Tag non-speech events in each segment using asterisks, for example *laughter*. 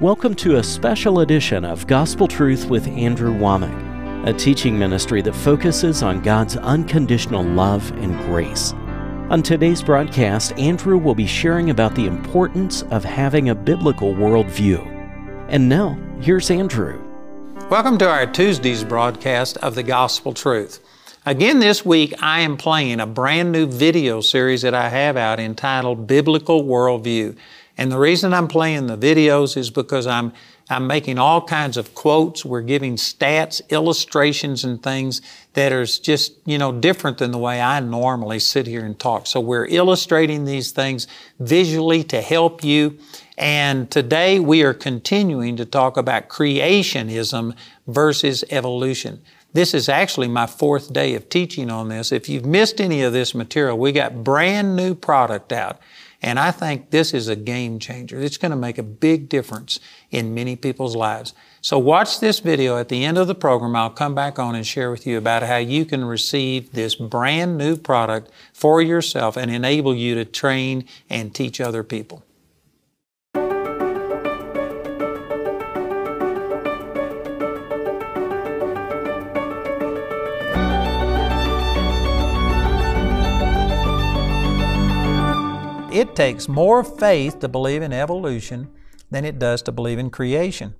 Welcome to a special edition of Gospel Truth with Andrew Wommack, a teaching ministry that focuses on God's unconditional love and grace. On today's broadcast, Andrew will be sharing about the importance of having a biblical worldview. And now, here's Andrew. Welcome to our Tuesday's broadcast of the Gospel Truth. Again, this week I am playing a brand new video series that I have out entitled Biblical Worldview. And the reason I'm playing the videos is because I'm, I'm making all kinds of quotes. We're giving stats, illustrations, and things that are just, you know, different than the way I normally sit here and talk. So we're illustrating these things visually to help you. And today we are continuing to talk about creationism versus evolution. This is actually my fourth day of teaching on this. If you've missed any of this material, we got brand new product out. And I think this is a game changer. It's going to make a big difference in many people's lives. So watch this video at the end of the program. I'll come back on and share with you about how you can receive this brand new product for yourself and enable you to train and teach other people. It takes more faith to believe in evolution than it does to believe in creation.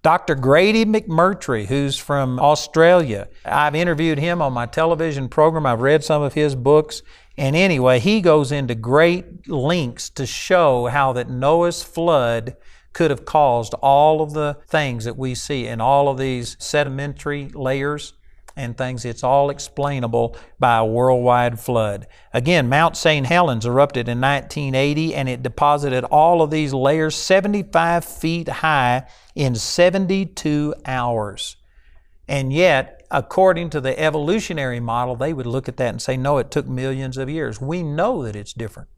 Dr. Grady McMurtry, who's from Australia, I've interviewed him on my television program. I've read some of his books. And anyway, he goes into great lengths to show how that Noah's flood could have caused all of the things that we see in all of these sedimentary layers and things. It's all explainable by a worldwide flood. Again, Mount St. Helens erupted in 1980 and it deposited all of these layers 75 feet high in 72 hours. And yet, according to the evolutionary model, they would look at that and say, no, it took millions of years. We know that it's different.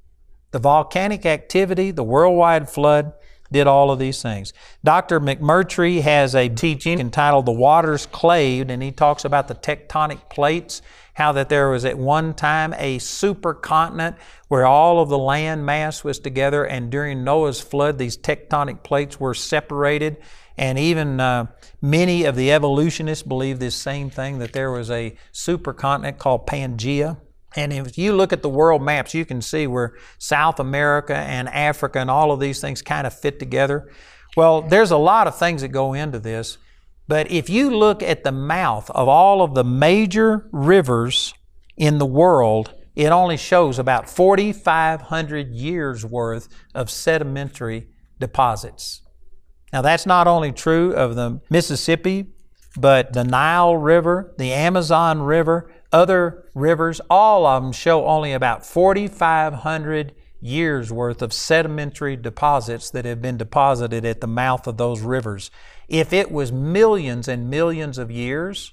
The volcanic activity, the worldwide flood, did all of these things. Dr. McMurtry has a teaching entitled The Waters Claved, and he talks about the tectonic plates, how that there was at one time a supercontinent where all of the land mass was together, and during Noah's flood, these tectonic plates were separated. And even uh, many of the evolutionists believe this same thing that there was a supercontinent called Pangea and if you look at the world maps, you can see where South America and Africa and all of these things kind of fit together. Well, there's a lot of things that go into this, but if you look at the mouth of all of the major rivers in the world, it only shows about 4,500 years worth of sedimentary deposits. Now, that's not only true of the Mississippi, but the Nile River, the Amazon River, other rivers, all of them show only about 4,500 years worth of sedimentary deposits that have been deposited at the mouth of those rivers. If it was millions and millions of years,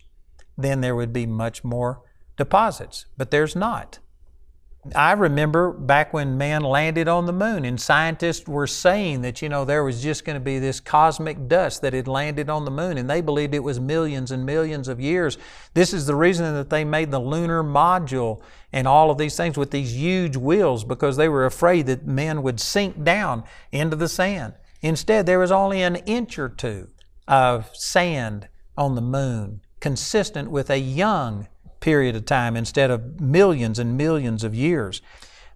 then there would be much more deposits, but there's not. I remember back when man landed on the moon and scientists were saying that, you know, there was just going to be this cosmic dust that had landed on the moon and they believed it was millions and millions of years. This is the reason that they made the lunar module and all of these things with these huge wheels because they were afraid that men would sink down into the sand. Instead, there was only an inch or two of sand on the moon, consistent with a young period of time instead of millions and millions of years.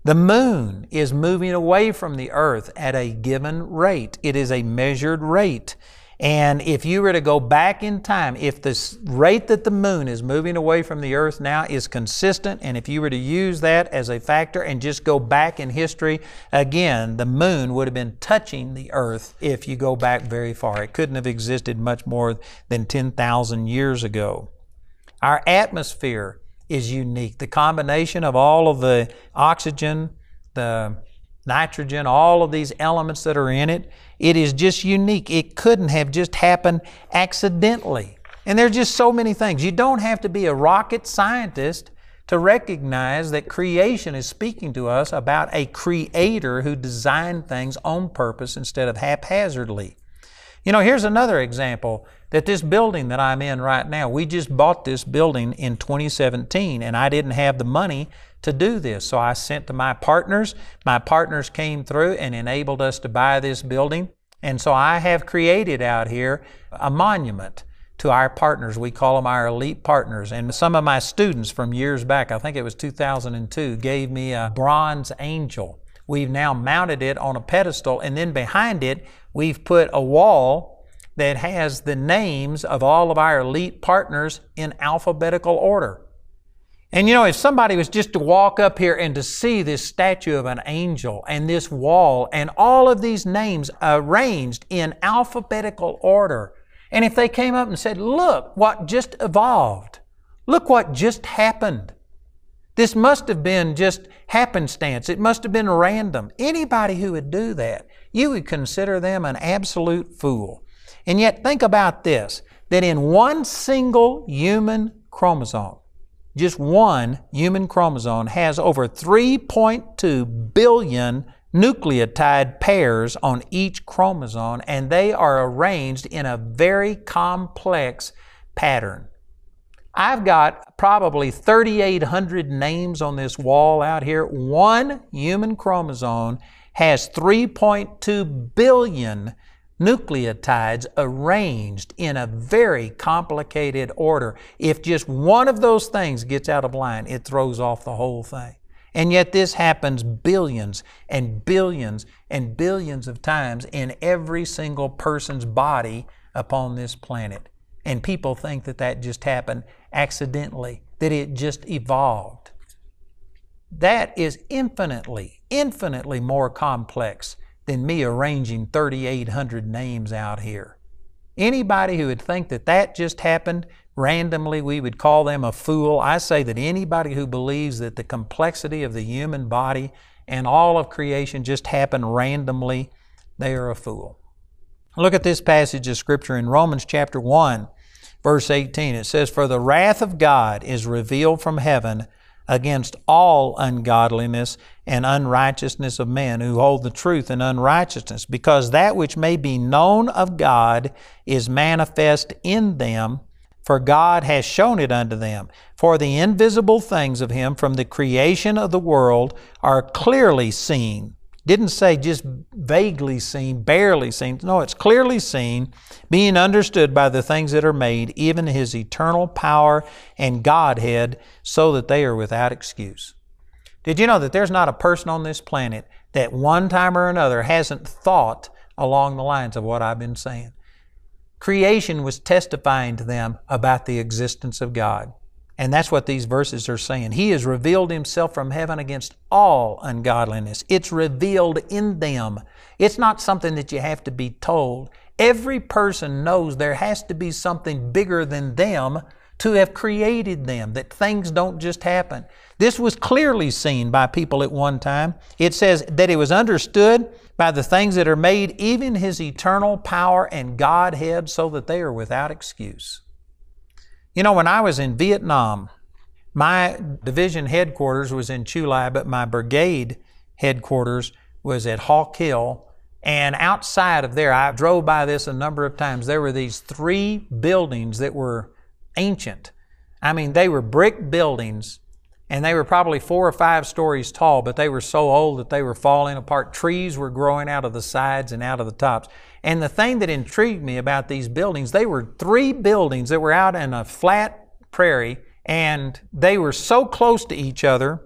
The moon is moving away from the earth at a given rate. It is a measured rate. And if you were to go back in time, if the rate that the moon is moving away from the earth now is consistent, and if you were to use that as a factor and just go back in history, again, the moon would have been touching the earth if you go back very far. It couldn't have existed much more than 10,000 years ago. Our atmosphere is unique. The combination of all of the oxygen, the nitrogen, all of these elements that are in it, it is just unique. It couldn't have just happened accidentally. And there's just so many things. You don't have to be a rocket scientist to recognize that creation is speaking to us about a creator who designed things on purpose instead of haphazardly. You know, here's another example that this building that I'm in right now, we just bought this building in 2017 and I didn't have the money to do this. So I sent to my partners. My partners came through and enabled us to buy this building. And so I have created out here a monument to our partners. We call them our elite partners. And some of my students from years back, I think it was 2002, gave me a bronze angel. We've now mounted it on a pedestal, and then behind it, we've put a wall that has the names of all of our elite partners in alphabetical order. And you know, if somebody was just to walk up here and to see this statue of an angel and this wall and all of these names arranged in alphabetical order, and if they came up and said, Look what just evolved, look what just happened. This must have been just happenstance. It must have been random. Anybody who would do that, you would consider them an absolute fool. And yet, think about this that in one single human chromosome, just one human chromosome has over 3.2 billion nucleotide pairs on each chromosome, and they are arranged in a very complex pattern. I've got probably 3,800 names on this wall out here. One human chromosome has 3.2 billion nucleotides arranged in a very complicated order. If just one of those things gets out of line, it throws off the whole thing. And yet, this happens billions and billions and billions of times in every single person's body upon this planet. And people think that that just happened accidentally, that it just evolved. That is infinitely, infinitely more complex than me arranging 3,800 names out here. Anybody who would think that that just happened randomly, we would call them a fool. I say that anybody who believes that the complexity of the human body and all of creation just happened randomly, they are a fool. Look at this passage of Scripture in Romans chapter 1, verse 18. It says, For the wrath of God is revealed from heaven against all ungodliness and unrighteousness of men who hold the truth in unrighteousness, because that which may be known of God is manifest in them, for God has shown it unto them. For the invisible things of Him from the creation of the world are clearly seen didn't say just vaguely seen, barely seen. No, it's clearly seen, being understood by the things that are made, even His eternal power and Godhead, so that they are without excuse. Did you know that there's not a person on this planet that one time or another hasn't thought along the lines of what I've been saying? Creation was testifying to them about the existence of God. And that's what these verses are saying. He has revealed Himself from heaven against all ungodliness. It's revealed in them. It's not something that you have to be told. Every person knows there has to be something bigger than them to have created them, that things don't just happen. This was clearly seen by people at one time. It says that it was understood by the things that are made, even His eternal power and Godhead, so that they are without excuse. You know, when I was in Vietnam, my division headquarters was in Chu Lai, but my brigade headquarters was at Hawk Hill. And outside of there, I drove by this a number of times. There were these three buildings that were ancient. I mean, they were brick buildings, and they were probably four or five stories tall, but they were so old that they were falling apart. Trees were growing out of the sides and out of the tops. And the thing that intrigued me about these buildings, they were three buildings that were out in a flat prairie, and they were so close to each other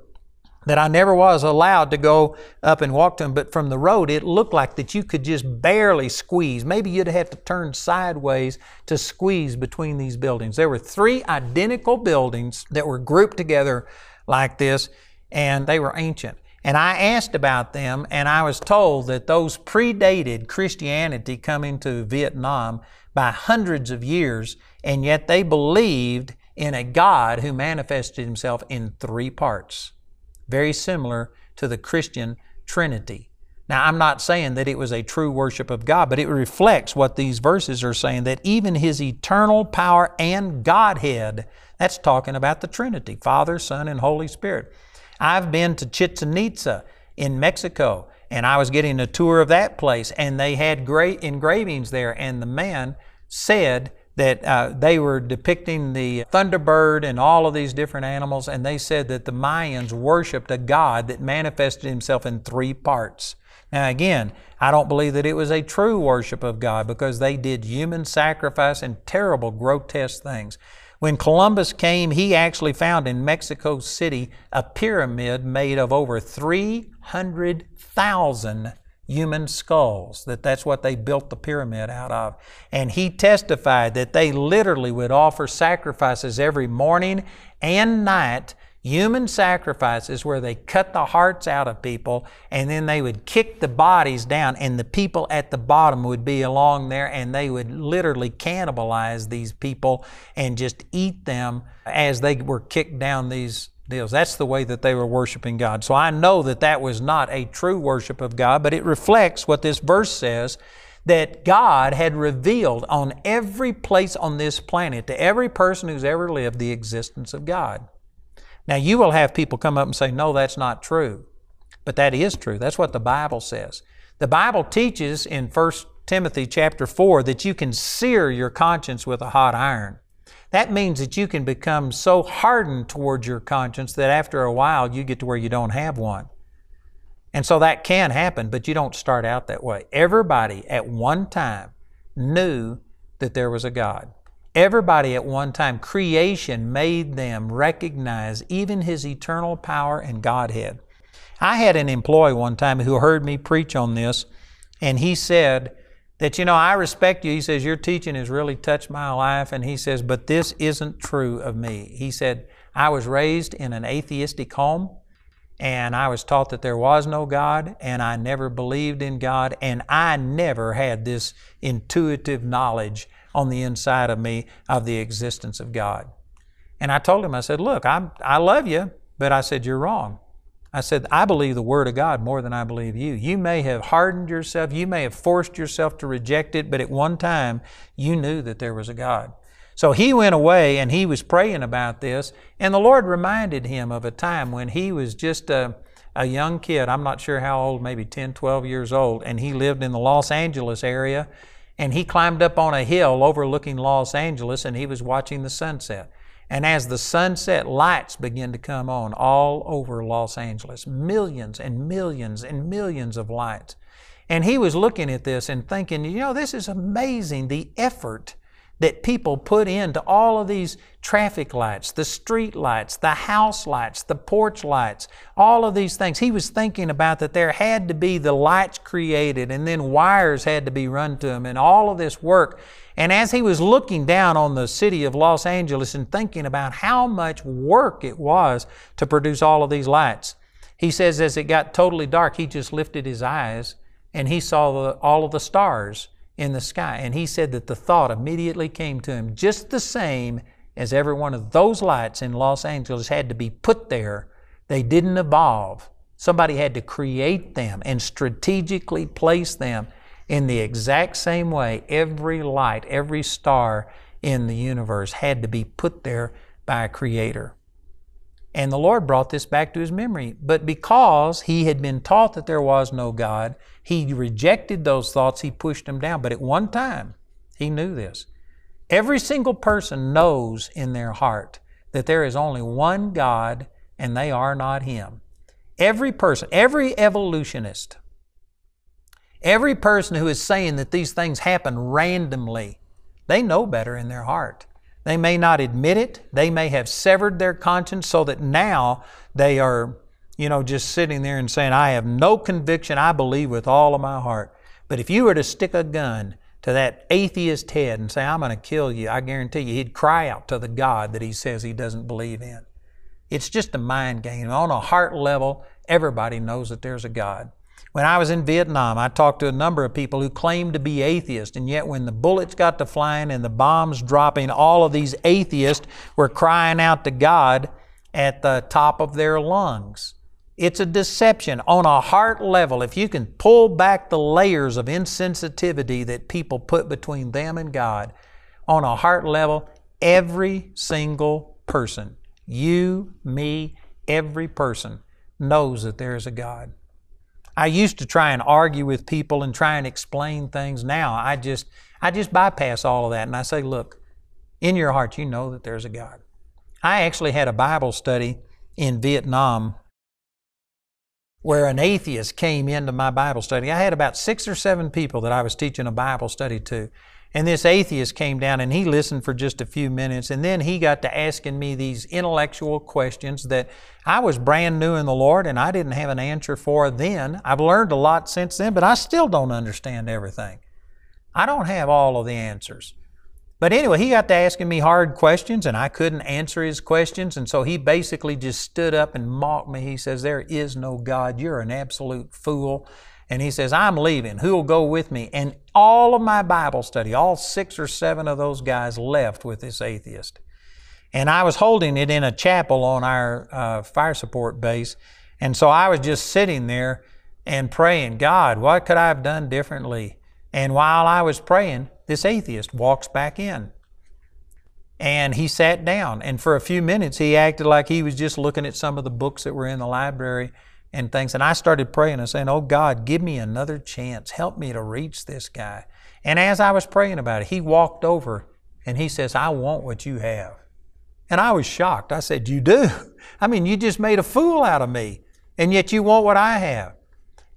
that I never was allowed to go up and walk to them. But from the road, it looked like that you could just barely squeeze. Maybe you'd have to turn sideways to squeeze between these buildings. There were three identical buildings that were grouped together like this, and they were ancient. And I asked about them, and I was told that those predated Christianity coming to Vietnam by hundreds of years, and yet they believed in a God who manifested himself in three parts, very similar to the Christian Trinity. Now, I'm not saying that it was a true worship of God, but it reflects what these verses are saying that even His eternal power and Godhead, that's talking about the Trinity Father, Son, and Holy Spirit. I've been to Chichen Itza in Mexico, and I was getting a tour of that place, and they had great engravings there, and the man said that uh, they were depicting the thunderbird and all of these different animals, and they said that the Mayans worshiped a God that manifested himself in three parts. Now, again, I don't believe that it was a true worship of God because they did human sacrifice and terrible, grotesque things. When Columbus came, he actually found in Mexico City a pyramid made of over 300,000 human skulls that that's what they built the pyramid out of. And he testified that they literally would offer sacrifices every morning and night human sacrifices where they cut the hearts out of people and then they would kick the bodies down and the people at the bottom would be along there and they would literally cannibalize these people and just eat them as they were kicked down these deals. That's the way that they were worshiping God. So I know that that was not a true worship of God, but it reflects what this verse says that God had revealed on every place on this planet to every person who's ever lived the existence of God. Now, you will have people come up and say, No, that's not true. But that is true. That's what the Bible says. The Bible teaches in 1 Timothy chapter 4 that you can sear your conscience with a hot iron. That means that you can become so hardened towards your conscience that after a while you get to where you don't have one. And so that can happen, but you don't start out that way. Everybody at one time knew that there was a God. Everybody at one time, creation made them recognize even His eternal power and Godhead. I had an employee one time who heard me preach on this, and he said, that, you know, I respect you. He says, Your teaching has really touched my life. And he says, But this isn't true of me. He said, I was raised in an atheistic home, and I was taught that there was no God, and I never believed in God, and I never had this intuitive knowledge on the inside of me of the existence of God. And I told him, I said, Look, I'm, I love you, but I said, You're wrong. I said, I believe the Word of God more than I believe you. You may have hardened yourself, you may have forced yourself to reject it, but at one time you knew that there was a God. So he went away and he was praying about this, and the Lord reminded him of a time when he was just a, a young kid. I'm not sure how old, maybe 10, 12 years old, and he lived in the Los Angeles area. And he climbed up on a hill overlooking Los Angeles and he was watching the sunset. And as the sunset lights begin to come on all over Los Angeles, millions and millions and millions of lights. And he was looking at this and thinking, you know, this is amazing the effort that people put into all of these traffic lights, the street lights, the house lights, the porch lights, all of these things. He was thinking about that there had to be the lights created and then wires had to be run to them and all of this work. And as he was looking down on the city of Los Angeles and thinking about how much work it was to produce all of these lights, he says as it got totally dark, he just lifted his eyes and he saw the, all of the stars in the sky. And he said that the thought immediately came to him just the same as every one of those lights in Los Angeles had to be put there. They didn't evolve. Somebody had to create them and strategically place them in the exact same way, every light, every star in the universe had to be put there by a creator. And the Lord brought this back to his memory. But because he had been taught that there was no God, he rejected those thoughts, he pushed them down. But at one time, he knew this. Every single person knows in their heart that there is only one God and they are not Him. Every person, every evolutionist, Every person who is saying that these things happen randomly, they know better in their heart. They may not admit it. They may have severed their conscience so that now they are, you know, just sitting there and saying, I have no conviction. I believe with all of my heart. But if you were to stick a gun to that atheist head and say, I'm going to kill you, I guarantee you he'd cry out to the God that he says he doesn't believe in. It's just a mind game. On a heart level, everybody knows that there's a God. When I was in Vietnam, I talked to a number of people who claimed to be atheists, and yet when the bullets got to flying and the bombs dropping, all of these atheists were crying out to God at the top of their lungs. It's a deception on a heart level. If you can pull back the layers of insensitivity that people put between them and God, on a heart level, every single person, you, me, every person, knows that there is a God. I used to try and argue with people and try and explain things. Now I just I just bypass all of that and I say, look, in your heart you know that there's a God. I actually had a Bible study in Vietnam where an atheist came into my Bible study. I had about six or seven people that I was teaching a Bible study to. And this atheist came down and he listened for just a few minutes. And then he got to asking me these intellectual questions that I was brand new in the Lord and I didn't have an answer for then. I've learned a lot since then, but I still don't understand everything. I don't have all of the answers. But anyway, he got to asking me hard questions and I couldn't answer his questions. And so he basically just stood up and mocked me. He says, There is no God. You're an absolute fool. And he says, I'm leaving. Who will go with me? And all of my Bible study, all six or seven of those guys left with this atheist. And I was holding it in a chapel on our uh, fire support base. And so I was just sitting there and praying, God, what could I have done differently? And while I was praying, this atheist walks back in. And he sat down. And for a few minutes, he acted like he was just looking at some of the books that were in the library and things. And I started praying and saying, Oh God, give me another chance. Help me to reach this guy. And as I was praying about it, he walked over and he says, I want what you have. And I was shocked. I said, You do? *laughs* I mean, you just made a fool out of me, and yet you want what I have.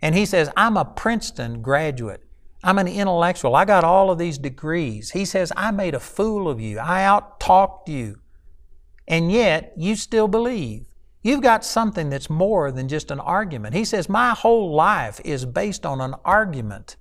And he says, I'm a Princeton graduate. I'm an intellectual. I got all of these degrees. He says, I made a fool of you. I out talked you. And yet, you still believe. You've got something that's more than just an argument. He says, My whole life is based on an argument.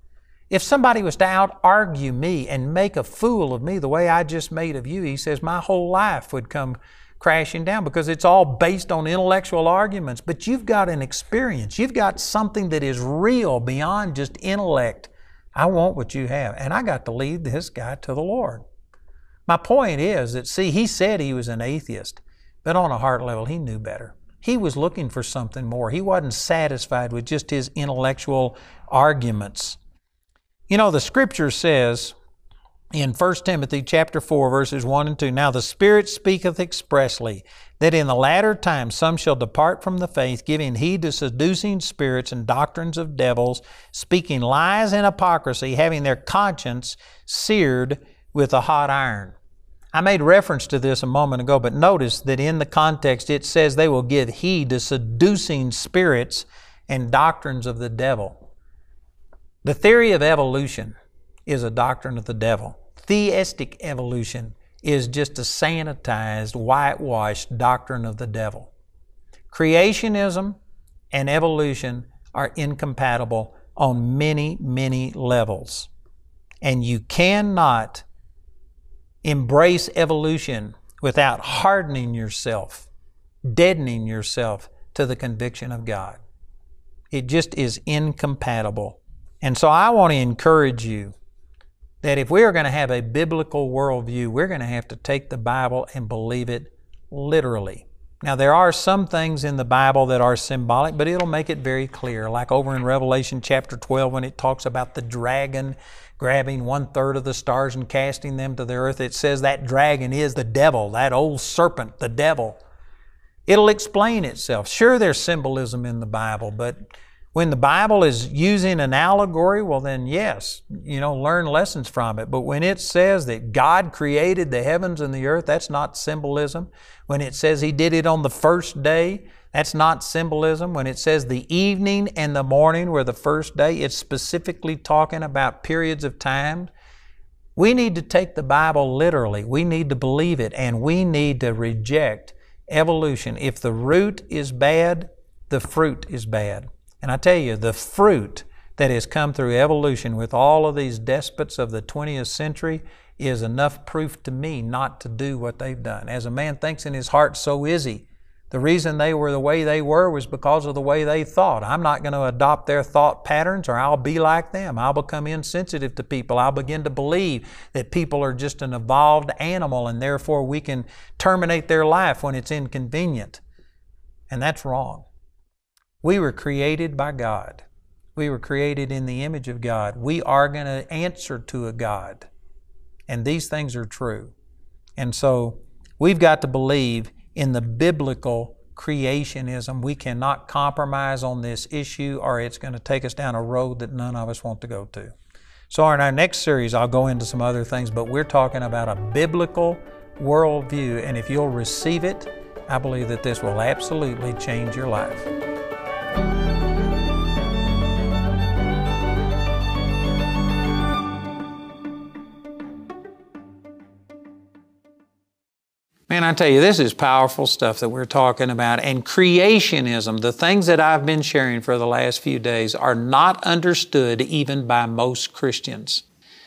If somebody was to out argue me and make a fool of me the way I just made of you, he says, my whole life would come crashing down because it's all based on intellectual arguments. But you've got an experience, you've got something that is real beyond just intellect. I want what you have. And I got to lead this guy to the Lord. My point is that, see, he said he was an atheist. But on a heart level, he knew better. He was looking for something more. He wasn't satisfied with just his intellectual arguments. You know, the scripture says in 1 Timothy chapter 4 verses 1 and 2, Now the Spirit speaketh expressly that in the latter times some shall depart from the faith, giving heed to seducing spirits and doctrines of devils, speaking lies and hypocrisy, having their conscience seared with a hot iron. I made reference to this a moment ago, but notice that in the context it says they will give heed to seducing spirits and doctrines of the devil. The theory of evolution is a doctrine of the devil. Theistic evolution is just a sanitized, whitewashed doctrine of the devil. Creationism and evolution are incompatible on many, many levels. And you cannot embrace evolution without hardening yourself, deadening yourself to the conviction of God. It just is incompatible. And so I want to encourage you that if we are going to have a biblical worldview, we're going to have to take the Bible and believe it literally. Now, there are some things in the Bible that are symbolic, but it'll make it very clear. Like over in Revelation chapter 12, when it talks about the dragon grabbing one third of the stars and casting them to the earth. It says that dragon is the devil, that old serpent, the devil. It'll explain itself. Sure, there's symbolism in the Bible, but when the Bible is using an allegory, well, then yes, you know, learn lessons from it. But when it says that God created the heavens and the earth, that's not symbolism. When it says He did it on the first day, that's not symbolism. When it says the evening and the morning were the first day, it's specifically talking about periods of time. We need to take the Bible literally. We need to believe it and we need to reject evolution. If the root is bad, the fruit is bad. And I tell you, the fruit that has come through evolution with all of these despots of the 20th century is enough proof to me not to do what they've done. As a man thinks in his heart, so is he. The reason they were the way they were was because of the way they thought. I'm not going to adopt their thought patterns or I'll be like them. I'll become insensitive to people. I'll begin to believe that people are just an evolved animal and therefore we can terminate their life when it's inconvenient. And that's wrong. We were created by God. We were created in the image of God. We are going to answer to a God. And these things are true. And so we've got to believe in the biblical creationism. We cannot compromise on this issue or it's going to take us down a road that none of us want to go to. So, in our next series, I'll go into some other things, but we're talking about a biblical worldview. And if you'll receive it, I believe that this will absolutely change your life. Man, I tell you, this is powerful stuff that we're talking about. And creationism, the things that I've been sharing for the last few days, are not understood even by most Christians.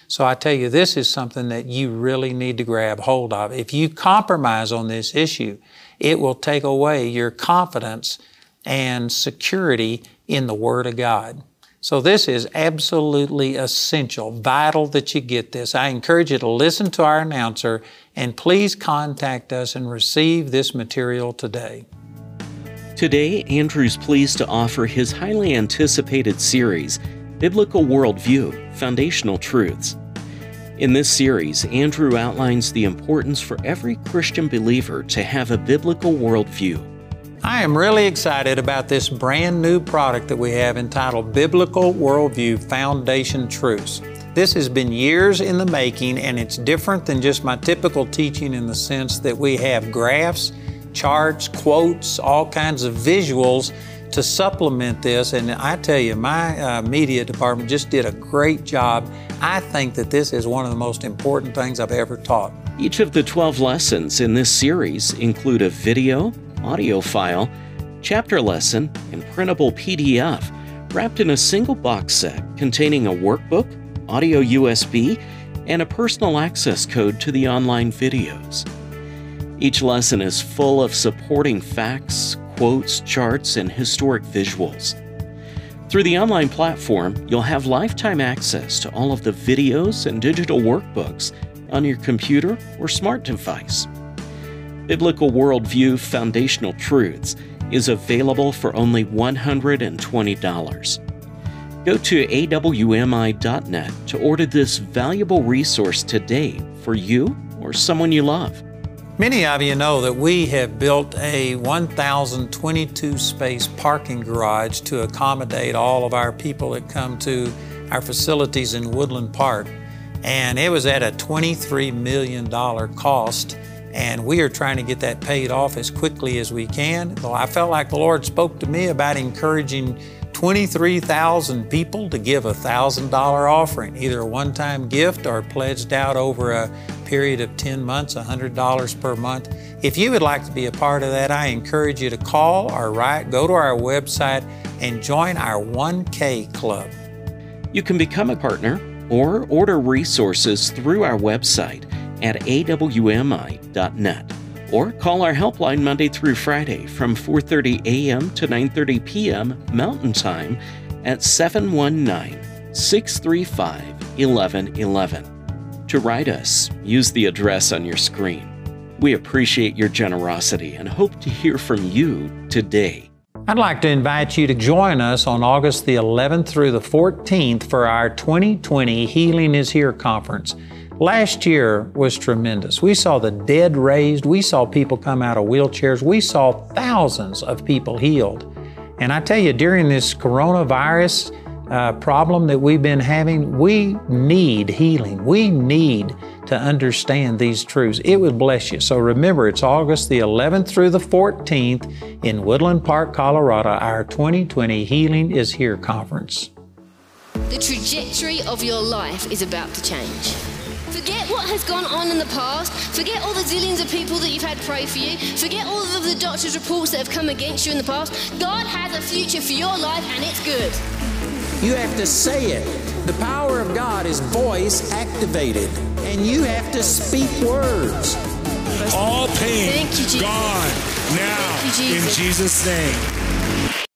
So I tell you, this is something that you really need to grab hold of. If you compromise on this issue, it will take away your confidence and security in the Word of God. So this is absolutely essential, vital that you get this. I encourage you to listen to our announcer and please contact us and receive this material today. Today, Andrew's pleased to offer his highly anticipated series, Biblical Worldview Foundational Truths. In this series, Andrew outlines the importance for every Christian believer to have a biblical worldview. I am really excited about this brand new product that we have entitled Biblical Worldview Foundation Truths. This has been years in the making and it's different than just my typical teaching in the sense that we have graphs, charts, quotes, all kinds of visuals to supplement this. And I tell you, my uh, media department just did a great job. I think that this is one of the most important things I've ever taught. Each of the 12 lessons in this series include a video, audio file, chapter lesson, and printable PDF wrapped in a single box set containing a workbook, audio USB, and a personal access code to the online videos. Each lesson is full of supporting facts, quotes, charts, and historic visuals. Through the online platform, you'll have lifetime access to all of the videos and digital workbooks on your computer or smart device. Biblical Worldview Foundational Truths is available for only $120. Go to awmi.net to order this valuable resource today for you or someone you love. Many of you know that we have built a 1,022 space parking garage to accommodate all of our people that come to our facilities in Woodland Park. And it was at a $23 million cost and we are trying to get that paid off as quickly as we can. I felt like the Lord spoke to me about encouraging 23,000 people to give a $1,000 offering, either a one time gift or pledged out over a period of 10 months, $100 per month. If you would like to be a part of that, I encourage you to call or write, go to our website, and join our 1K club. You can become a partner or order resources through our website at awmi.net or call our helpline Monday through Friday from 4:30 a.m. to 9:30 p.m. Mountain Time at 719-635-1111. To write us, use the address on your screen. We appreciate your generosity and hope to hear from you today. I'd like to invite you to join us on August the 11th through the 14th for our 2020 Healing is Here conference. Last year was tremendous. We saw the dead raised, we saw people come out of wheelchairs, we saw thousands of people healed. And I tell you, during this coronavirus uh, problem that we've been having, we need healing. We need to understand these truths. It would bless you. So remember, it's August the 11th through the 14th in Woodland Park, Colorado, our 2020 Healing is Here conference. The trajectory of your life is about to change. Forget what has gone on in the past. Forget all the zillions of people that you've had pray for you. Forget all of the doctor's reports that have come against you in the past. God has a future for your life and it's good. You have to say it. The power of God is voice activated, and you have to speak words. All pain Thank you, Jesus. gone now Thank you, in Jesus. Jesus' name.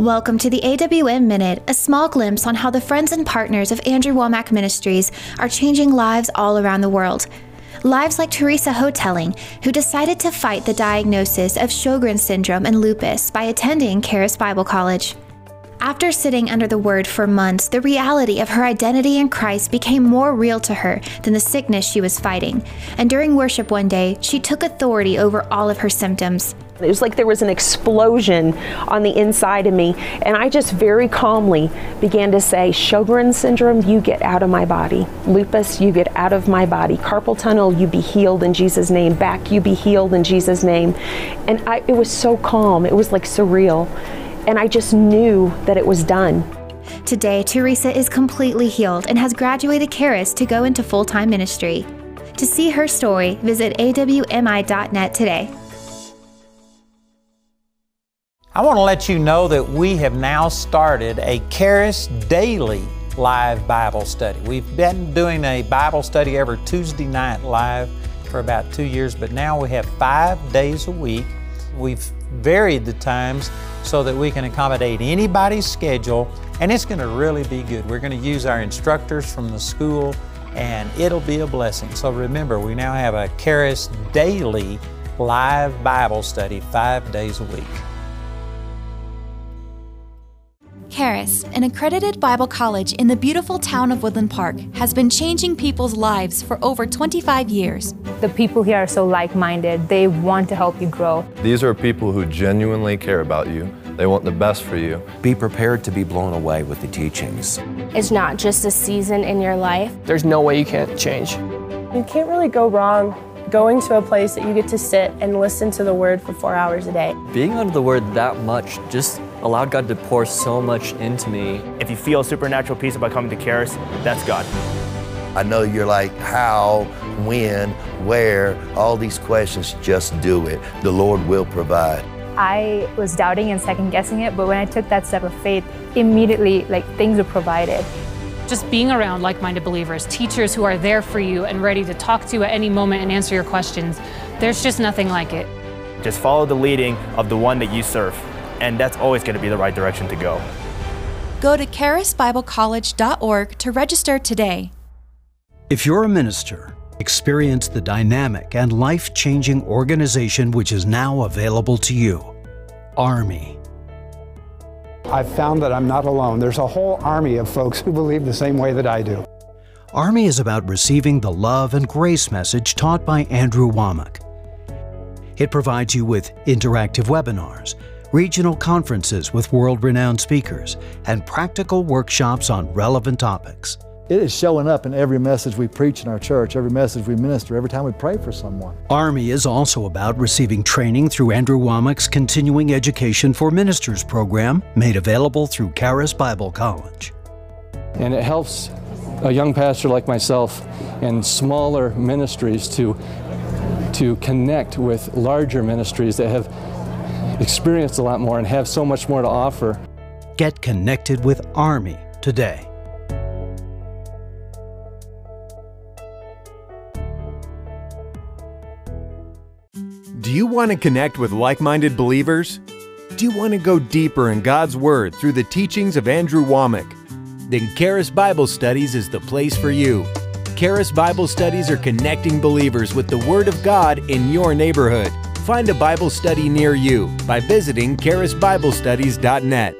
Welcome to the AWM Minute, a small glimpse on how the friends and partners of Andrew Wommack Ministries are changing lives all around the world. Lives like Teresa Hotelling, who decided to fight the diagnosis of Sjogren's syndrome and lupus by attending Charis Bible College. After sitting under the word for months, the reality of her identity in Christ became more real to her than the sickness she was fighting. And during worship one day, she took authority over all of her symptoms. It was like there was an explosion on the inside of me, and I just very calmly began to say, Sjogren syndrome, you get out of my body. Lupus, you get out of my body. Carpal tunnel, you be healed in Jesus' name. Back, you be healed in Jesus' name. And I, it was so calm, it was like surreal. And I just knew that it was done. Today, Teresa is completely healed and has graduated Charis to go into full time ministry. To see her story, visit awmi.net today. I want to let you know that we have now started a Charis Daily live Bible study. We've been doing a Bible study every Tuesday night live for about two years, but now we have five days a week. We've varied the times so that we can accommodate anybody's schedule, and it's going to really be good. We're going to use our instructors from the school, and it'll be a blessing. So remember, we now have a Charis Daily live Bible study five days a week. Charis, an accredited Bible college in the beautiful town of Woodland Park, has been changing people's lives for over 25 years. The people here are so like minded, they want to help you grow. These are people who genuinely care about you. They want the best for you. Be prepared to be blown away with the teachings. It's not just a season in your life. There's no way you can't change. You can't really go wrong going to a place that you get to sit and listen to the Word for four hours a day. Being under the Word that much just allowed God to pour so much into me. If you feel supernatural peace about coming to Charis, that's God. I know you're like, how, when, where, all these questions, just do it. The Lord will provide. I was doubting and second guessing it, but when I took that step of faith, immediately like things were provided. Just being around like minded believers, teachers who are there for you and ready to talk to you at any moment and answer your questions, there's just nothing like it. Just follow the leading of the one that you serve, and that's always going to be the right direction to go. Go to charisbiblecollege.org to register today. If you're a minister, experience the dynamic and life changing organization which is now available to you Army. I've found that I'm not alone. There's a whole army of folks who believe the same way that I do. Army is about receiving the love and grace message taught by Andrew Wommack. It provides you with interactive webinars, regional conferences with world renowned speakers, and practical workshops on relevant topics. It is showing up in every message we preach in our church, every message we minister, every time we pray for someone. Army is also about receiving training through Andrew Wommack's Continuing Education for Ministers program, made available through Charis Bible College. And it helps a young pastor like myself and smaller ministries to, to connect with larger ministries that have experienced a lot more and have so much more to offer. Get connected with Army today. Do you want to connect with like minded believers? Do you want to go deeper in God's Word through the teachings of Andrew Wommack? Then Charis Bible Studies is the place for you. Charis Bible Studies are connecting believers with the Word of God in your neighborhood. Find a Bible study near you by visiting charisbiblestudies.net.